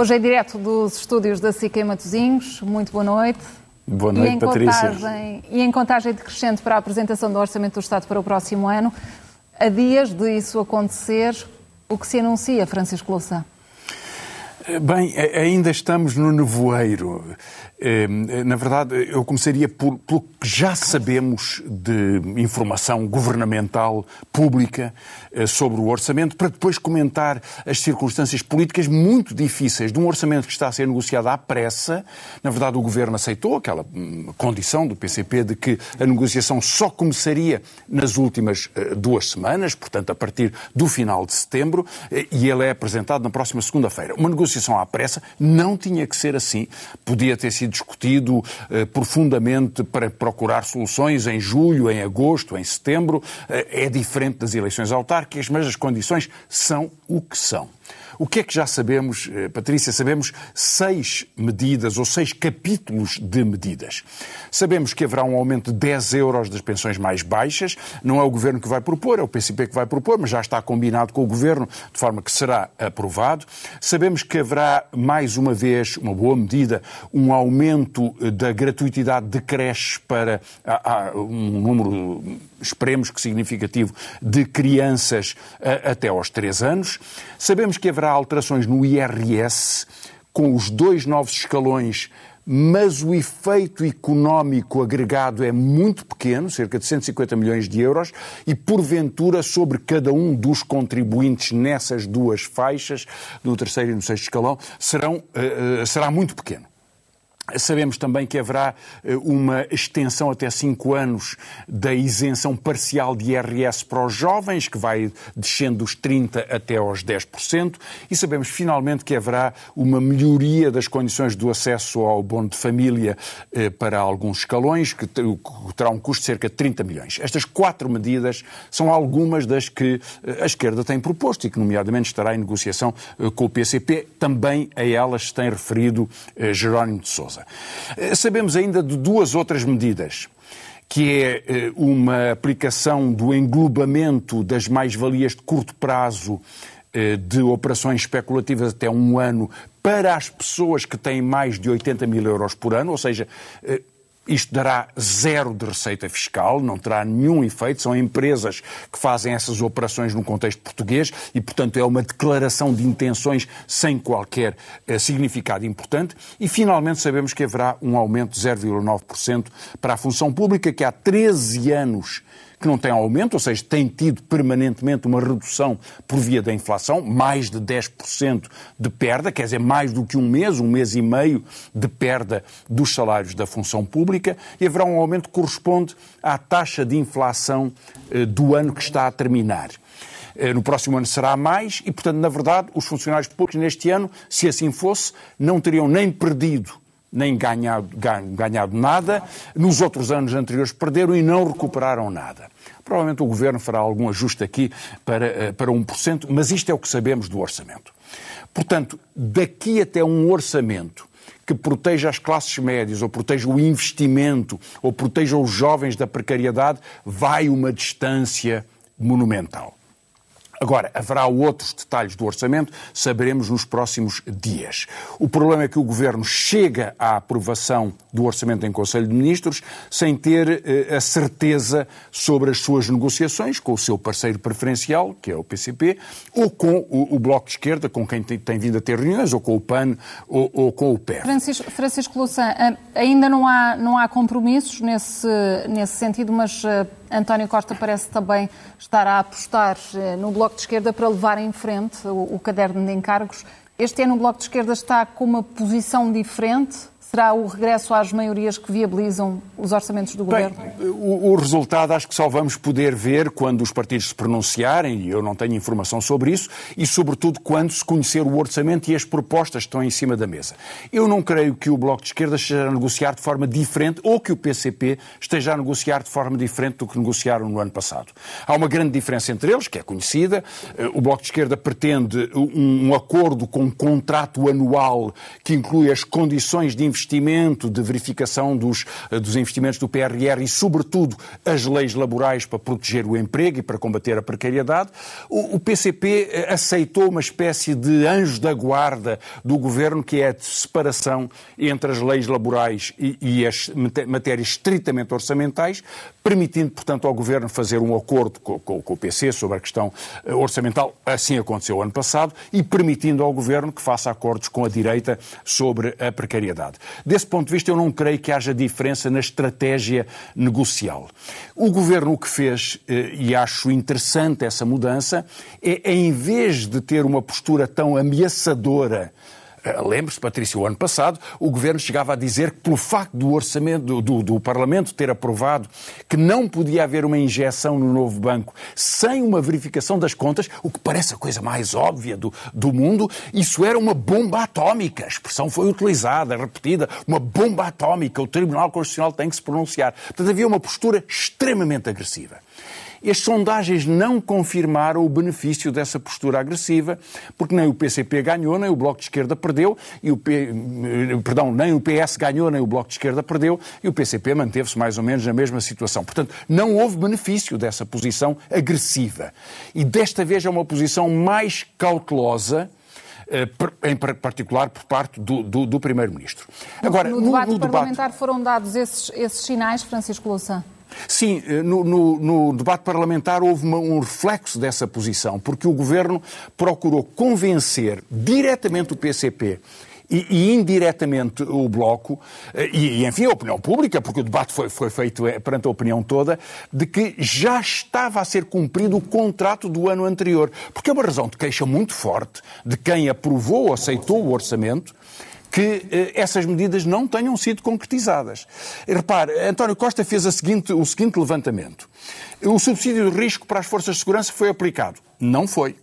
Hoje é direto dos estúdios da SIC em Matosinhos. Muito boa noite. Boa noite, e Patrícia. Contagem, e em contagem decrescente para a apresentação do Orçamento do Estado para o próximo ano, a dias de isso acontecer, o que se anuncia, Francisco Louçã? Bem, ainda estamos no nevoeiro. Ehm, na verdade, eu começaria por, pelo que já sabemos de informação governamental pública eh, sobre o orçamento, para depois comentar as circunstâncias políticas muito difíceis de um orçamento que está a ser negociado à pressa. Na verdade, o governo aceitou aquela hum, condição do PCP de que a negociação só começaria nas últimas eh, duas semanas, portanto, a partir do final de setembro, eh, e ele é apresentado na próxima segunda-feira. Uma negociação à pressa não tinha que ser assim. Podia ter sido discutido eh, profundamente para procurar soluções em julho, em agosto, em setembro. Eh, é diferente das eleições autárquicas, mas as condições são o que são. O que é que já sabemos, eh, Patrícia? Sabemos seis medidas ou seis capítulos de medidas. Sabemos que haverá um aumento de 10 euros das pensões mais baixas. Não é o Governo que vai propor, é o PCP que vai propor, mas já está combinado com o Governo, de forma que será aprovado. Sabemos que haverá, mais uma vez, uma boa medida, um aumento eh, da gratuitidade de creches para um número, esperemos que significativo, de crianças eh, até aos 3 anos. Sabemos que haverá alterações no IRS, com os dois novos escalões, mas o efeito económico agregado é muito pequeno, cerca de 150 milhões de euros, e porventura sobre cada um dos contribuintes nessas duas faixas, no terceiro e no sexto escalão, serão, uh, será muito pequeno. Sabemos também que haverá eh, uma extensão até 5 anos da isenção parcial de IRS para os jovens, que vai descendo dos 30% até aos 10%, e sabemos finalmente que haverá uma melhoria das condições do acesso ao bono de família eh, para alguns escalões, que terá um custo de cerca de 30 milhões. Estas quatro medidas são algumas das que eh, a esquerda tem proposto e que, nomeadamente, estará em negociação com o PCP. Também a elas se tem referido Jerónimo de Sousa. Eh, sabemos ainda de duas outras medidas que é eh, uma aplicação do englobamento das mais-valias de curto prazo eh, de operações especulativas até um ano para as pessoas que têm mais de 80 mil euros por ano, ou seja, isto dará zero de receita fiscal, não terá nenhum efeito. São empresas que fazem essas operações no contexto português e, portanto, é uma declaração de intenções sem qualquer eh, significado importante. E, finalmente, sabemos que haverá um aumento de 0,9% para a função pública, que há 13 anos que não tem aumento, ou seja, tem tido permanentemente uma redução por via da inflação, mais de 10% de perda, quer dizer, mais do que um mês, um mês e meio de perda dos salários da função pública, e haverá um aumento que corresponde à taxa de inflação eh, do ano que está a terminar. Eh, no próximo ano será mais e, portanto, na verdade, os funcionários públicos neste ano, se assim fosse, não teriam nem perdido nem ganhado, ganhado nada. Nos outros anos anteriores perderam e não recuperaram nada. Provavelmente o Governo fará algum ajuste aqui para, eh, para 1%, mas isto é o que sabemos do orçamento. Portanto, daqui até um orçamento que proteja as classes médias, ou proteja o investimento, ou proteja os jovens da precariedade, vai uma distância monumental. Agora, haverá outros detalhes do orçamento, saberemos nos próximos dias. O problema é que o Governo chega à aprovação do orçamento em Conselho de Ministros sem ter eh, a certeza sobre as suas negociações com o seu parceiro preferencial, que é o PCP, ou com o, o Bloco de Esquerda, com quem tem, tem, vindo a ter reuniões, ou com o PAN, ou, ou com o PER. Francisco, Francisco Louçã, eh, ainda não há, não há compromissos nesse, nesse sentido, mas eh, António Costa parece também estar a apostar eh, no Bloco de Esquerda para levar em frente o, o caderno de encargos. Este ano o Bloco de Esquerda está com uma posição diferente, Será o regresso às maiorias que viabilizam os orçamentos do Governo? Bem, o, o, resultado acho que só vamos poder ver quando os partidos se pronunciarem, e eu não tenho informação sobre isso, e sobretudo quando se conhecer o orçamento e as propostas que estão em cima da mesa. Eu não creio que o Bloco de Esquerda esteja a negociar de forma diferente ou que o PCP esteja a negociar de forma diferente do que negociaram no ano passado. Há uma grande diferença entre eles, que é conhecida. Eh, o Bloco de Esquerda pretende um, um acordo com um contrato anual que inclui as condições de investimento investimento, de verificação dos, eh, dos investimentos do PRR e, sobretudo, as leis laborais para proteger o emprego e para combater a precariedade. O, o PCP eh, aceitou uma espécie de anjo da guarda do governo, que é a separação entre as leis laborais e, e as matérias estritamente orçamentais, permitindo, portanto, ao Governo fazer um acordo com, com, com, o PC sobre a questão eh, orçamental, assim aconteceu ano passado, e permitindo ao Governo que faça acordos com a direita sobre a precariedade. Desse ponto de vista, eu não creio que haja diferença na estratégia negocial. O Governo o que fez, eh, e acho interessante essa mudança, é, em vez de ter uma postura tão ameaçadora lembre-se, Patrícia, o ano passado o Governo chegava a dizer que, pelo facto do orçamento do, do, do, Parlamento ter aprovado que não podia haver uma injeção no novo banco sem uma verificação das contas, o que parece a coisa mais óbvia do, do mundo, isso era uma bomba atómica. A expressão foi utilizada, repetida, uma bomba atómica. O Tribunal Constitucional tem que se pronunciar. Portanto, havia uma postura extremamente agressiva. As sondagens não confirmaram o benefício dessa postura agressiva, porque nem o PCP ganhou, nem o Bloco de Esquerda perdeu, e o P... perdão, nem o PS ganhou, nem o Bloco de Esquerda perdeu, e o PCP manteve-se mais ou menos na mesma situação. Portanto, não houve benefício dessa posição agressiva. E desta vez é uma posição mais cautelosa, eh, em particular por parte do, do, do Primeiro-Ministro. Agora, no, no, debate no parlamentar debate... foram dados esses, esses sinais, Francisco Louçã? Sim, eh, no, no, no, debate parlamentar houve uma, um reflexo dessa posição, porque o Governo procurou convencer diretamente o PCP e, indiretamente o Bloco, eh, e, e, enfim a opinião pública, porque o debate foi, foi feito eh, perante a opinião toda, de que já estava a ser cumprido o contrato do ano anterior. Porque é uma razão de queixa muito forte de quem aprovou ou aceitou o orçamento, que eh, essas medidas não tenham sido concretizadas. E, repare, António Costa fez seguinte, o seguinte levantamento. O subsídio de risco para as forças de segurança foi aplicado. Não foi.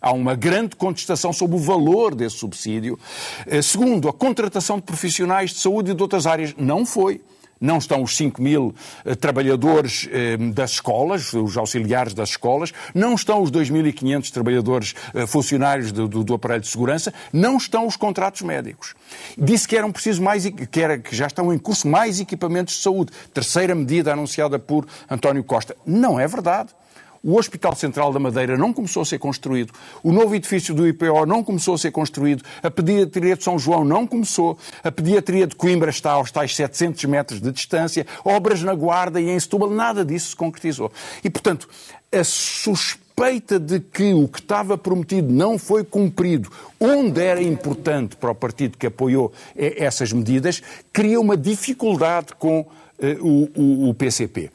Há uma grande contestação sobre o valor desse subsídio. Eh, segundo, a contratação de profissionais de saúde e de outras áreas não foi não estão os 5 mil eh, trabalhadores eh, das escolas, os auxiliares das escolas, não estão os 2.500 trabalhadores eh, funcionários do, do, do, aparelho de segurança, não estão os contratos médicos. Disse que eram precisos mais, que, era, que já estão em curso mais equipamentos de saúde. Terceira medida anunciada por António Costa. Não é verdade. O Hospital Central da Madeira não começou a ser construído. O novo edifício do IPO não começou a ser construído. A pediatria de São João não começou. A pediatria de Coimbra está aos tais 700 metros de distância. Obras na Guarda e em Setúbal, nada disso se concretizou. E, portanto, a suspeita de que o que estava prometido não foi cumprido, onde era importante para o partido que apoiou essas medidas, cria uma dificuldade com eh, o, o, o, PCP.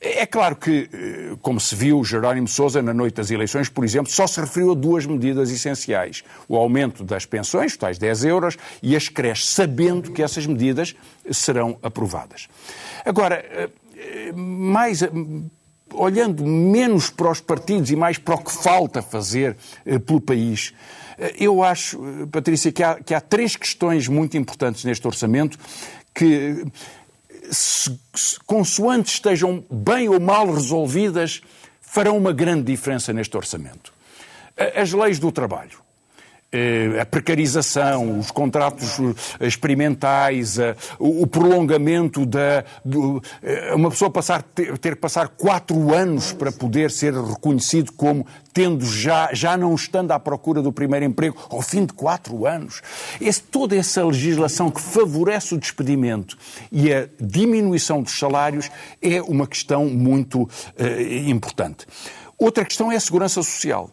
É claro que, eh, como se viu, Jerónimo Sousa, na noite das eleições, por exemplo, só se referiu a duas medidas essenciais: o aumento das pensões, tais 10 euros, e as creches, sabendo que essas medidas serão aprovadas. Agora, eh, mais olhando menos para os partidos e mais para o que falta fazer pelo país, eu acho, Patrícia, que há, que há três questões muito importantes neste orçamento que consoante estejam bem ou mal resolvidas, farão uma grande diferença neste orçamento. As leis do trabalho a precarização, os contratos eh, experimentais, o prolongamento da. Eh, uma pessoa passar, ter, ter que passar quatro anos para poder ser reconhecido como tendo já, já não estando à procura do primeiro emprego ao fim de quatro anos. Esse, toda essa legislação que favorece o despedimento e a diminuição dos salários é uma questão muito importante. Outra questão é a segurança social.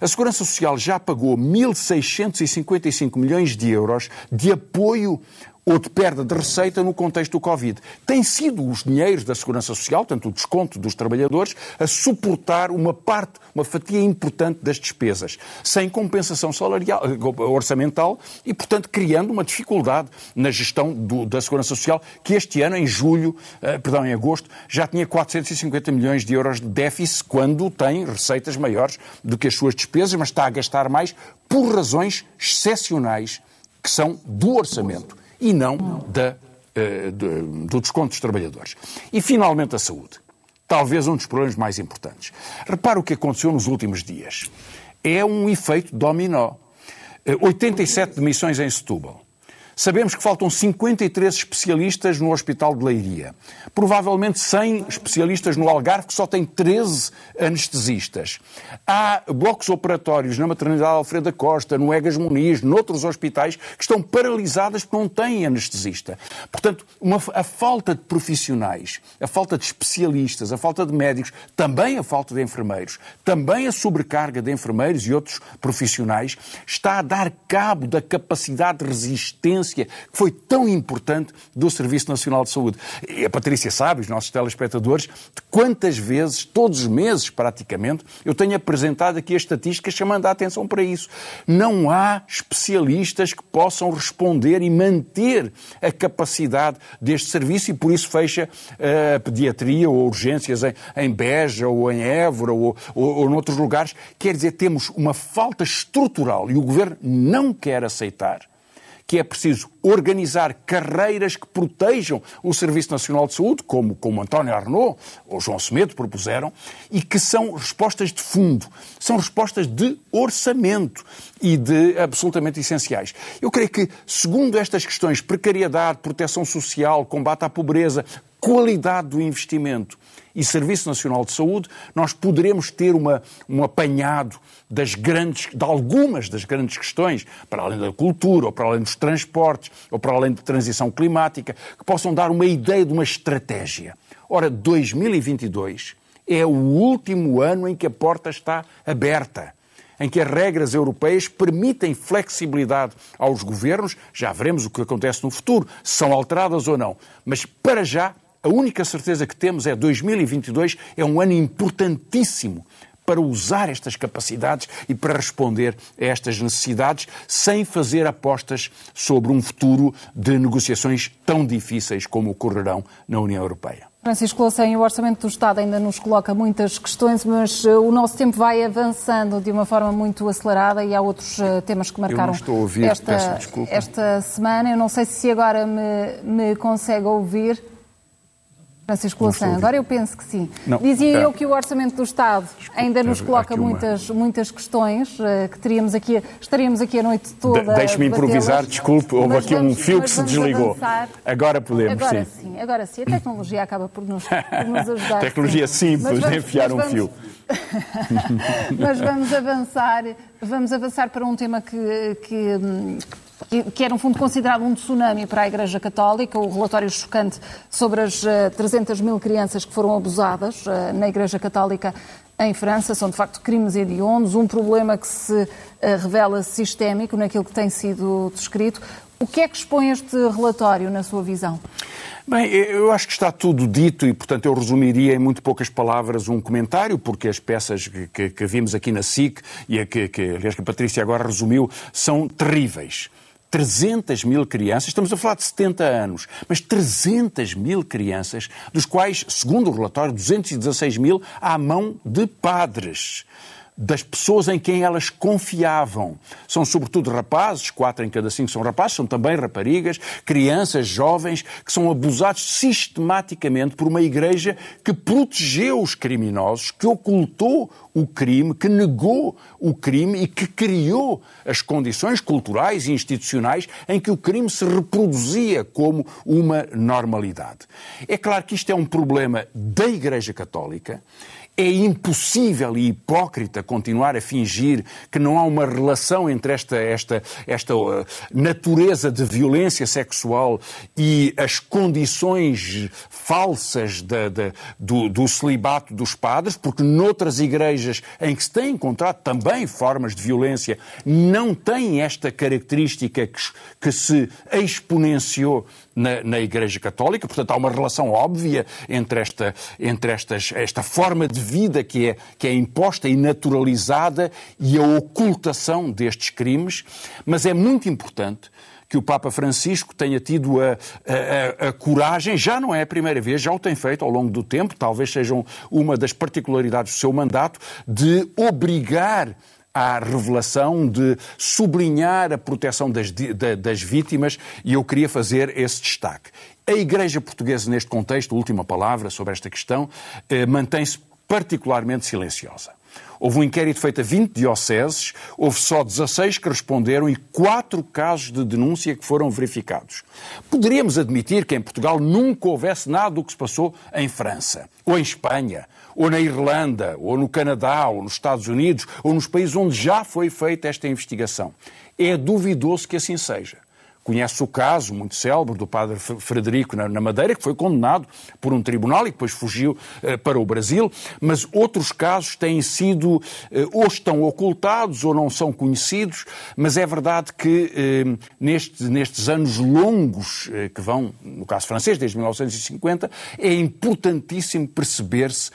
A Segurança Social já pagou 1.655 milhões de euros de apoio ou de perda de receita no contexto do Covid. Tem sido os dinheiros da Segurança Social, tanto o desconto dos trabalhadores, a suportar uma parte, uma fatia importante das despesas, sem compensação salarial, eh, orçamental e, portanto, criando uma dificuldade na gestão do, da Segurança Social, que este ano, em julho, eh, perdão, em agosto, já tinha 450 milhões de euros de déficit, quando tem receitas maiores do que as suas despesas, mas está a gastar mais por razões excepcionais que são do orçamento e não da, uh, de, do desconto dos trabalhadores. E, finalmente, a saúde. Talvez um dos problemas mais importantes. Repara o que aconteceu nos últimos dias. É um efeito dominó. 87 eh, demissões em Setúbal. Sabemos que faltam 53 especialistas no Hospital de Leiria. Provavelmente 100 especialistas no Algarve, que só tem 13 anestesistas. Há blocos operatórios na maternidade Alfredo da Costa, no Egas Muniz, noutros hospitais, que estão paralisadas porque não têm anestesista. Portanto, uma, a falta de profissionais, a falta de especialistas, a falta de médicos, também a falta de enfermeiros, também a sobrecarga de enfermeiros e outros profissionais, está a dar cabo da capacidade de resistência que foi tão importante do Serviço Nacional de Saúde. E a Patrícia sabe, os nossos telespectadores, de quantas vezes, todos os meses praticamente, eu tenho apresentado aqui a estatística chamando a atenção para isso. Não há especialistas que possam responder e manter a capacidade deste serviço e por isso fecha eh, a pediatria ou urgências em, em Beja ou em Évora ou, ou, ou noutros lugares. Quer dizer, temos uma falta estrutural e o Governo não quer aceitar que é preciso organizar carreiras que protejam o Serviço Nacional de Saúde, como, como António Arnaud ou João Semedo propuseram, e que são respostas de fundo, são respostas de orçamento e de absolutamente essenciais. Eu creio que, segundo estas questões, precariedade, proteção social, combate à pobreza, qualidade do investimento e Serviço Nacional de Saúde, nós poderemos ter uma, um apanhado das grandes, de algumas das grandes questões, para além da cultura, ou para além dos transportes, ou para além da transição climática, que possam dar uma ideia de uma estratégia. Ora, 2022 é o último ano em que a porta está aberta em que as regras europeias permitem flexibilidade aos governos, já veremos o que acontece no futuro, se são alteradas ou não. Mas para já a única certeza que temos é 2022 é um ano importantíssimo para usar estas capacidades e para responder a estas necessidades sem fazer apostas sobre um futuro de negociações tão difíceis como ocorrerão na União Europeia. Francisco Loucem, o Orçamento do Estado ainda nos coloca muitas questões, mas uh, o nosso tempo vai avançando de uma forma muito acelerada e há outros uh, temas que marcaram ouvir, esta, esta semana. Eu não sei se agora me, me consegue ouvir. Francisco Louçã, agora eu penso que sim. Não, Dizia é. eu que o Orçamento do Estado Desculpa, ainda nos coloca muitas, muitas questões, uh, que teríamos aqui, estaríamos aqui a noite toda. De, Deixe-me improvisar, desculpe, houve aqui um fio que se desligou. Avançar. Agora podemos, agora sim. sim. Agora sim, a tecnologia acaba por nos, por nos ajudar. tecnologia sim. simples vamos, de enfiar um fio. mas vamos avançar, vamos avançar para um tema que, que que era, no fundo, considerado um tsunami para a Igreja Católica, o relatório chocante sobre as 300 eh, mil crianças que foram abusadas eh, na Igreja Católica em França. São, de facto, crimes hediondos, um problema que se eh, revela sistémico naquilo que tem sido descrito. O que é que expõe este relatório, na sua visão? Bem, eu acho que está tudo dito e, portanto, eu resumiria em muito poucas palavras um comentário, porque as peças que, que, que vimos aqui na SIC e a que, que, aliás, que a Patrícia agora resumiu são terríveis. 300 mil crianças, estamos a falar de 70 anos, mas 300 mil crianças, dos quais, segundo o relatório, 216 mil à mão de padres das pessoas em quem elas confiavam. São sobretudo rapazes, quatro em cada cinco são rapazes, são também raparigas, crianças, jovens, que são abusados sistematicamente por uma igreja que protegeu os criminosos, que ocultou o crime, que negou o crime e que criou as condições culturais e institucionais em que o crime se reproduzia como uma normalidade. É claro que isto é um problema da Igreja Católica é impossível e hipócrita continuar a fingir que não há uma relação entre esta, esta, esta uh, natureza de violência sexual e as condições falsas de, de, do, do celibato dos padres, porque noutras igrejas em que se têm encontrado também formas de violência, não têm esta característica que, que se exponenciou na, na, Igreja Católica. Portanto, há uma relação óbvia entre esta, entre estas, esta forma de vida que é, que é imposta e naturalizada e a ocultação destes crimes. Mas é muito importante que o Papa Francisco tenha tido a, a, a, coragem, já não é a primeira vez, já o tem feito ao longo do tempo, talvez sejam uma das particularidades do seu mandato, de obrigar à revelação, de sublinhar a proteção das, das vítimas, e eu queria fazer esse destaque. A Igreja Portuguesa, neste contexto, última palavra sobre esta questão, eh, mantém-se particularmente silenciosa. Houve um inquérito feito a 20 dioceses, houve só 16 que responderam e 4 casos de denúncia que foram verificados. Poderíamos admitir que em Portugal nunca houvesse nada do que se passou em França, ou em Espanha, ou na Irlanda, ou no Canadá, ou nos Estados Unidos, ou nos países onde já foi feita esta investigação. É duvidoso que assim seja. Conhece o caso muito célebre do padre Frederico na Madeira, que foi condenado por um tribunal e depois fugiu eh, para o Brasil, mas outros casos têm sido eh, ou estão ocultados ou não são conhecidos, mas é verdade que eh, nestes, nestes anos longos que vão, no caso francês, desde 1950, é importantíssimo perceber-se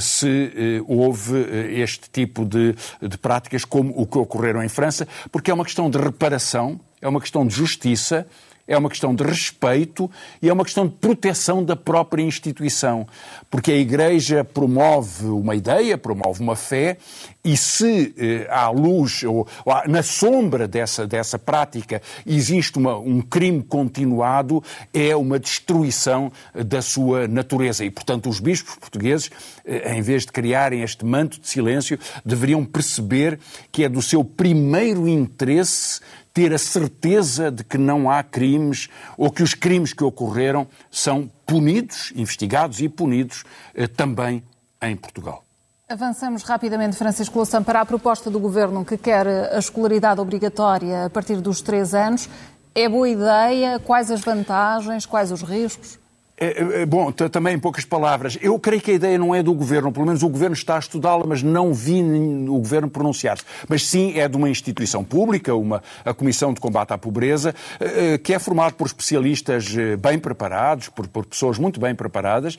se houve este tipo de, de práticas como o que ocorreram em França, porque é uma questão de reparação é uma questão de justiça, é uma questão de respeito e é uma questão de proteção da própria instituição. Porque a Igreja promove uma ideia, promove uma fé, e se eh, à luz ou, ou, na sombra dessa, dessa prática existe uma, um crime continuado, é uma destruição da sua natureza. E, portanto, os bispos portugueses, eh, em vez de criarem este manto de silêncio, deveriam perceber que é do seu primeiro interesse ter a certeza de que não há crimes ou que os crimes que ocorreram são punidos, investigados e punidos eh, também em Portugal. Avançamos rapidamente, Francisco Louçã, para a proposta do Governo que quer a escolaridade obrigatória a partir dos três anos. É boa ideia? Quais as vantagens? Quais os riscos? É, é, é, bom, também em poucas palavras, eu creio que a ideia não é do Governo, pelo menos o Governo está a estudá-la, mas não vi o Governo pronunciar-se. Mas sim é de uma instituição pública, uma, a Comissão de Combate à Pobreza, eh, eh, que é formada por especialistas eh, bem preparados, por, por pessoas muito bem preparadas,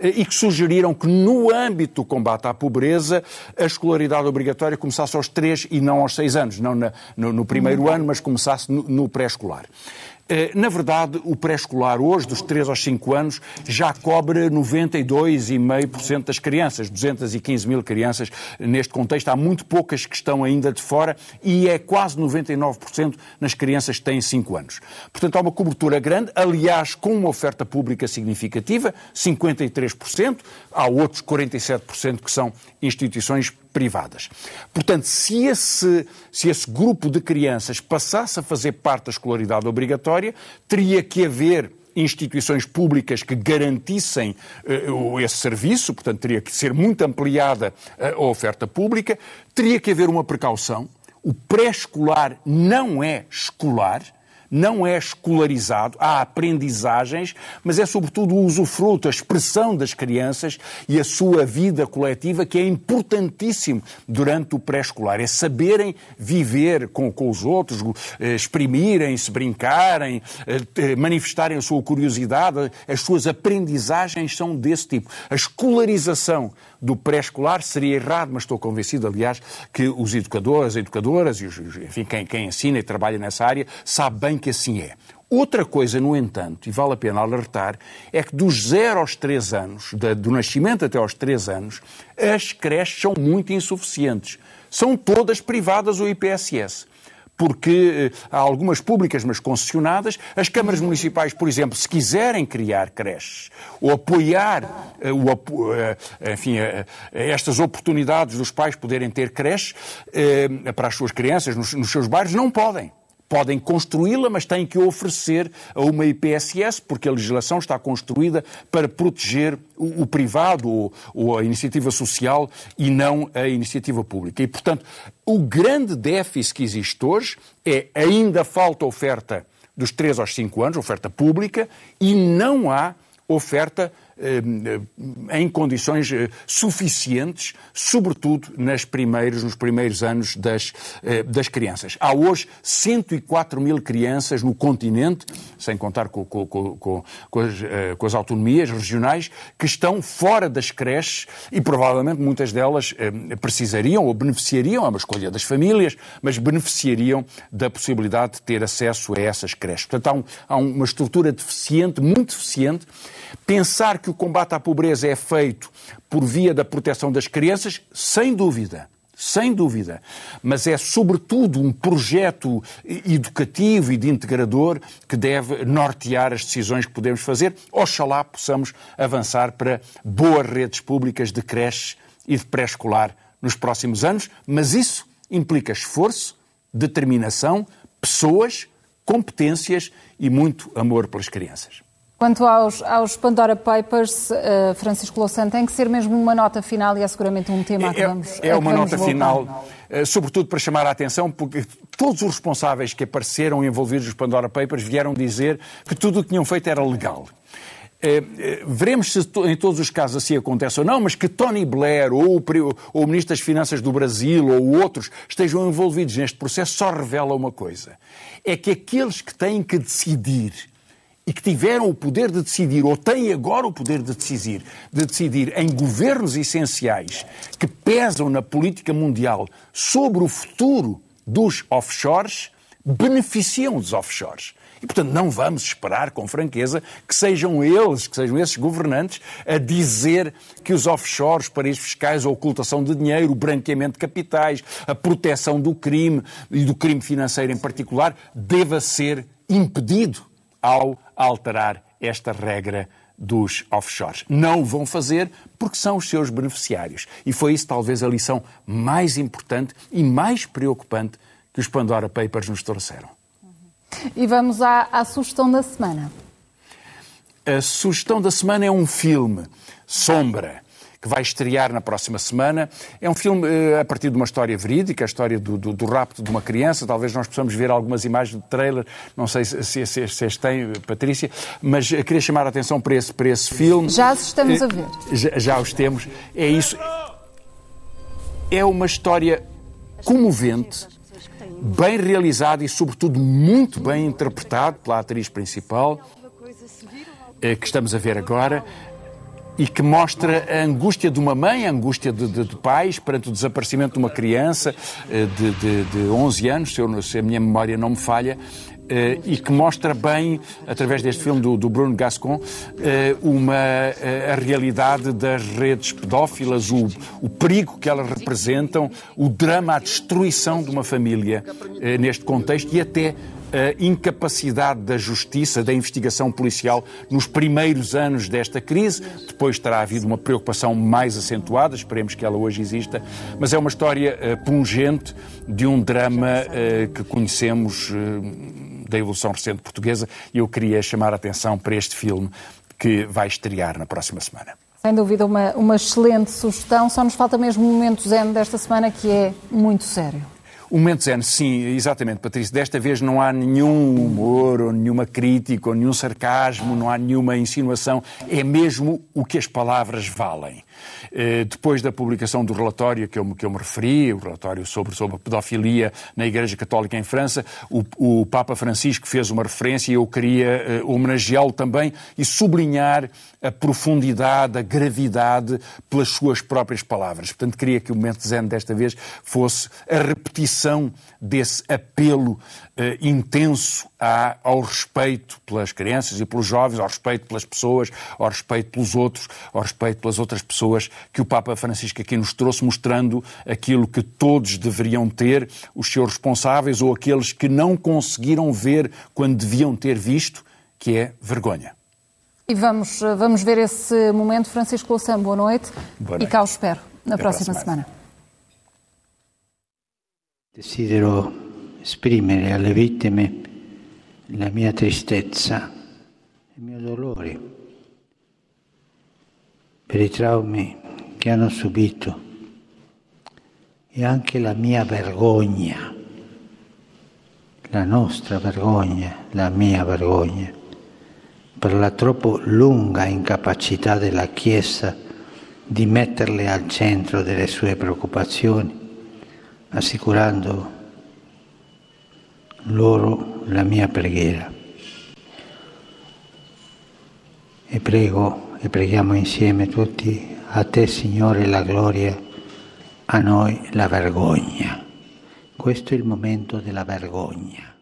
e que sugeriram que no âmbito do combate à pobreza a escolaridade obrigatória começasse aos 3 e não aos 6 anos, não na, no, no, primeiro ano, mas começasse no, no pré-escolar. Eh, na verdade, o pré-escolar hoje, dos 3 aos 5 anos, já cobre 92,5% das crianças, 215 mil crianças neste contexto. Há muito poucas que estão ainda de fora e é quase 99% nas crianças que têm 5 anos. Portanto, há uma cobertura grande, aliás, com uma oferta pública significativa, 53%. Há outros 47% que são instituições privadas. Portanto, se esse, se esse grupo de crianças passasse a fazer parte da escolaridade obrigatória, teria que haver instituições públicas que garantissem uh, esse serviço, portanto, teria que ser muito ampliada uh, a oferta pública, teria que haver uma precaução. O pré-escolar não é escolar, não é escolarizado, há aprendizagens, mas é sobretudo o usufruto, a expressão das crianças e a sua vida coletiva que é importantíssimo durante o pré-escolar. É saberem viver com, com os outros, eh, exprimirem-se, brincarem, eh, manifestarem a sua curiosidade. As suas aprendizagens são desse tipo. A escolarização do pré-escolar seria errado, mas estou convencido, aliás, que os educadores, educadoras e os, enfim, quem, quem ensina e trabalha nessa área sabe bem que assim é. Outra coisa, no entanto, e vale a pena alertar, é que dos 0 aos 3 anos, do nascimento até aos 3 anos, as creches são muito insuficientes. São todas privadas ou IPSS porque eh, há algumas públicas, mas concessionadas. As câmaras municipais, por exemplo, se quiserem criar creches ou apoiar eh, o, eh, enfim, estas oportunidades dos pais poderem ter creches para as suas crianças nos, nos seus bairros, não podem Podem construí-la, mas têm que oferecer a uma IPSS, porque a legislação está construída para proteger o, o privado ou, ou, a iniciativa social e não a iniciativa pública. E, portanto, o grande déficit que existe hoje é ainda falta oferta dos 3 aos 5 anos, oferta pública, e não há oferta eh, em condições eh, suficientes, sobretudo nas primeiros, nos primeiros anos das, eh, das crianças. Há hoje 104 mil crianças no continente, sem contar com, com, com, com as, com as autonomias regionais, que estão fora das creches e provavelmente muitas delas precisariam ou beneficiariam, é uma escolha das famílias, mas beneficiariam da possibilidade de ter acesso a essas creches. Portanto, há, um, há uma estrutura deficiente, muito deficiente. Pensar que o combate à pobreza é feito por via da proteção das crianças, sem dúvida. Sem dúvida. Mas é, sobretudo, um projeto educativo e de integrador que deve nortear as decisões que podemos fazer. Oxalá possamos avançar para boas redes públicas de creche e de pré-escolar nos próximos anos, mas isso implica esforço, determinação, pessoas, competências e muito amor pelas crianças. Quanto aos, aos Pandora Papers, uh, Francisco Louçã, tem que ser mesmo uma nota final e é seguramente um tema a que é, vamos É, é uma vamos nota voltar. final, uh, sobretudo para chamar a atenção, porque todos os responsáveis que apareceram envolvidos nos Pandora Papers vieram dizer que tudo o que tinham feito era legal. Uh, veremos se em todos os casos assim acontece ou não, mas que Tony Blair ou o, ou o Ministro das Finanças do Brasil ou outros estejam envolvidos neste processo só revela uma coisa: é que aqueles que têm que decidir e que tiveram o poder de decidir, ou têm agora o poder de decidir, de decidir em governos essenciais que pesam na política mundial sobre o futuro dos offshores, beneficiam dos offshores. E, portanto, não vamos esperar com franqueza que sejam eles, que sejam esses governantes, a dizer que os offshores, paraísos fiscais, a ocultação de dinheiro, o branqueamento de capitais, a proteção do crime e do crime financeiro em particular, deva ser impedido ao alterar esta regra dos offshores. Não o vão fazer porque são os seus beneficiários. E foi isso talvez a lição mais importante e mais preocupante que os Pandora Papers nos trouxeram. E vamos à, à sugestão da semana. A sugestão da semana é um filme, Sombra, que vai estrear na próxima semana. É um filme uh, a partir de uma história verídica, a história do, do, do, rapto de uma criança. Talvez nós possamos ver algumas imagens de trailer, não sei se, se, se, se as tem, Patrícia, mas queria chamar a atenção para esse, para esse filme. Já os estamos a ver. Já, já os temos. É isso. É uma história comovente, bem realizada e, sobretudo, muito bem interpretado pela atriz principal, que estamos a ver agora e que mostra a angústia de uma mãe, a angústia de, de, de pais perante o desaparecimento de uma criança de, de, de 11 anos, se, eu, se, a minha memória não me falha, e que mostra bem, através deste filme do, do Bruno Gascon, uma, a realidade das redes pedófilas, o, o perigo que elas representam, o drama, a destruição de uma família neste contexto e até a incapacidade da justiça, da investigação policial nos primeiros anos desta crise. Depois terá havido uma preocupação mais acentuada, esperemos que ela hoje exista, mas é uma história uh, pungente de um drama uh, que conhecemos uh, da evolução recente portuguesa e eu queria chamar a atenção para este filme que vai estrear na próxima semana. Sem dúvida, uma, uma excelente sugestão. Só nos falta mesmo o momento zen desta semana, que é muito sério. O momento zen, sim, exatamente, Patrícia. Desta vez não há nenhum humor, ou nenhuma crítica, ou nenhum sarcasmo, não há nenhuma insinuação. É mesmo o que as palavras valem. Depois da publicação do relatório que eu, que eu me referi, o relatório sobre, sobre a pedofilia na Igreja Católica em França, o, o Papa Francisco fez uma referência e eu queria uh, homenageá-lo também e sublinhar a profundidade, a gravidade pelas suas próprias palavras. Portanto, queria que o momento zen desta vez fosse a repetição desse apelo uh, intenso à, ao respeito pelas crianças e pelos jovens, ao respeito pelas pessoas, ao respeito pelos outros, ao respeito pelas outras pessoas que o Papa Francisco aqui nos trouxe, mostrando aquilo que todos deveriam ter, os seus responsáveis ou aqueles que não conseguiram ver quando deviam ter visto, que é vergonha. E vamos, vamos ver esse momento. Francisco Louçã, boa noite. Boa noite. E cá o espero na Até próxima próxima. semana. Desidero esprimere alle vittime la mia tristezza, il mio dolore per i traumi che hanno subito e anche la mia vergogna, la nostra vergogna, la mia vergogna, per la troppo lunga incapacità della Chiesa di metterle al centro delle sue preoccupazioni, assicurando loro la mia preghiera. E prego e preghiamo insieme tutti a te Signore la gloria, a noi la vergogna. Questo è il momento della vergogna.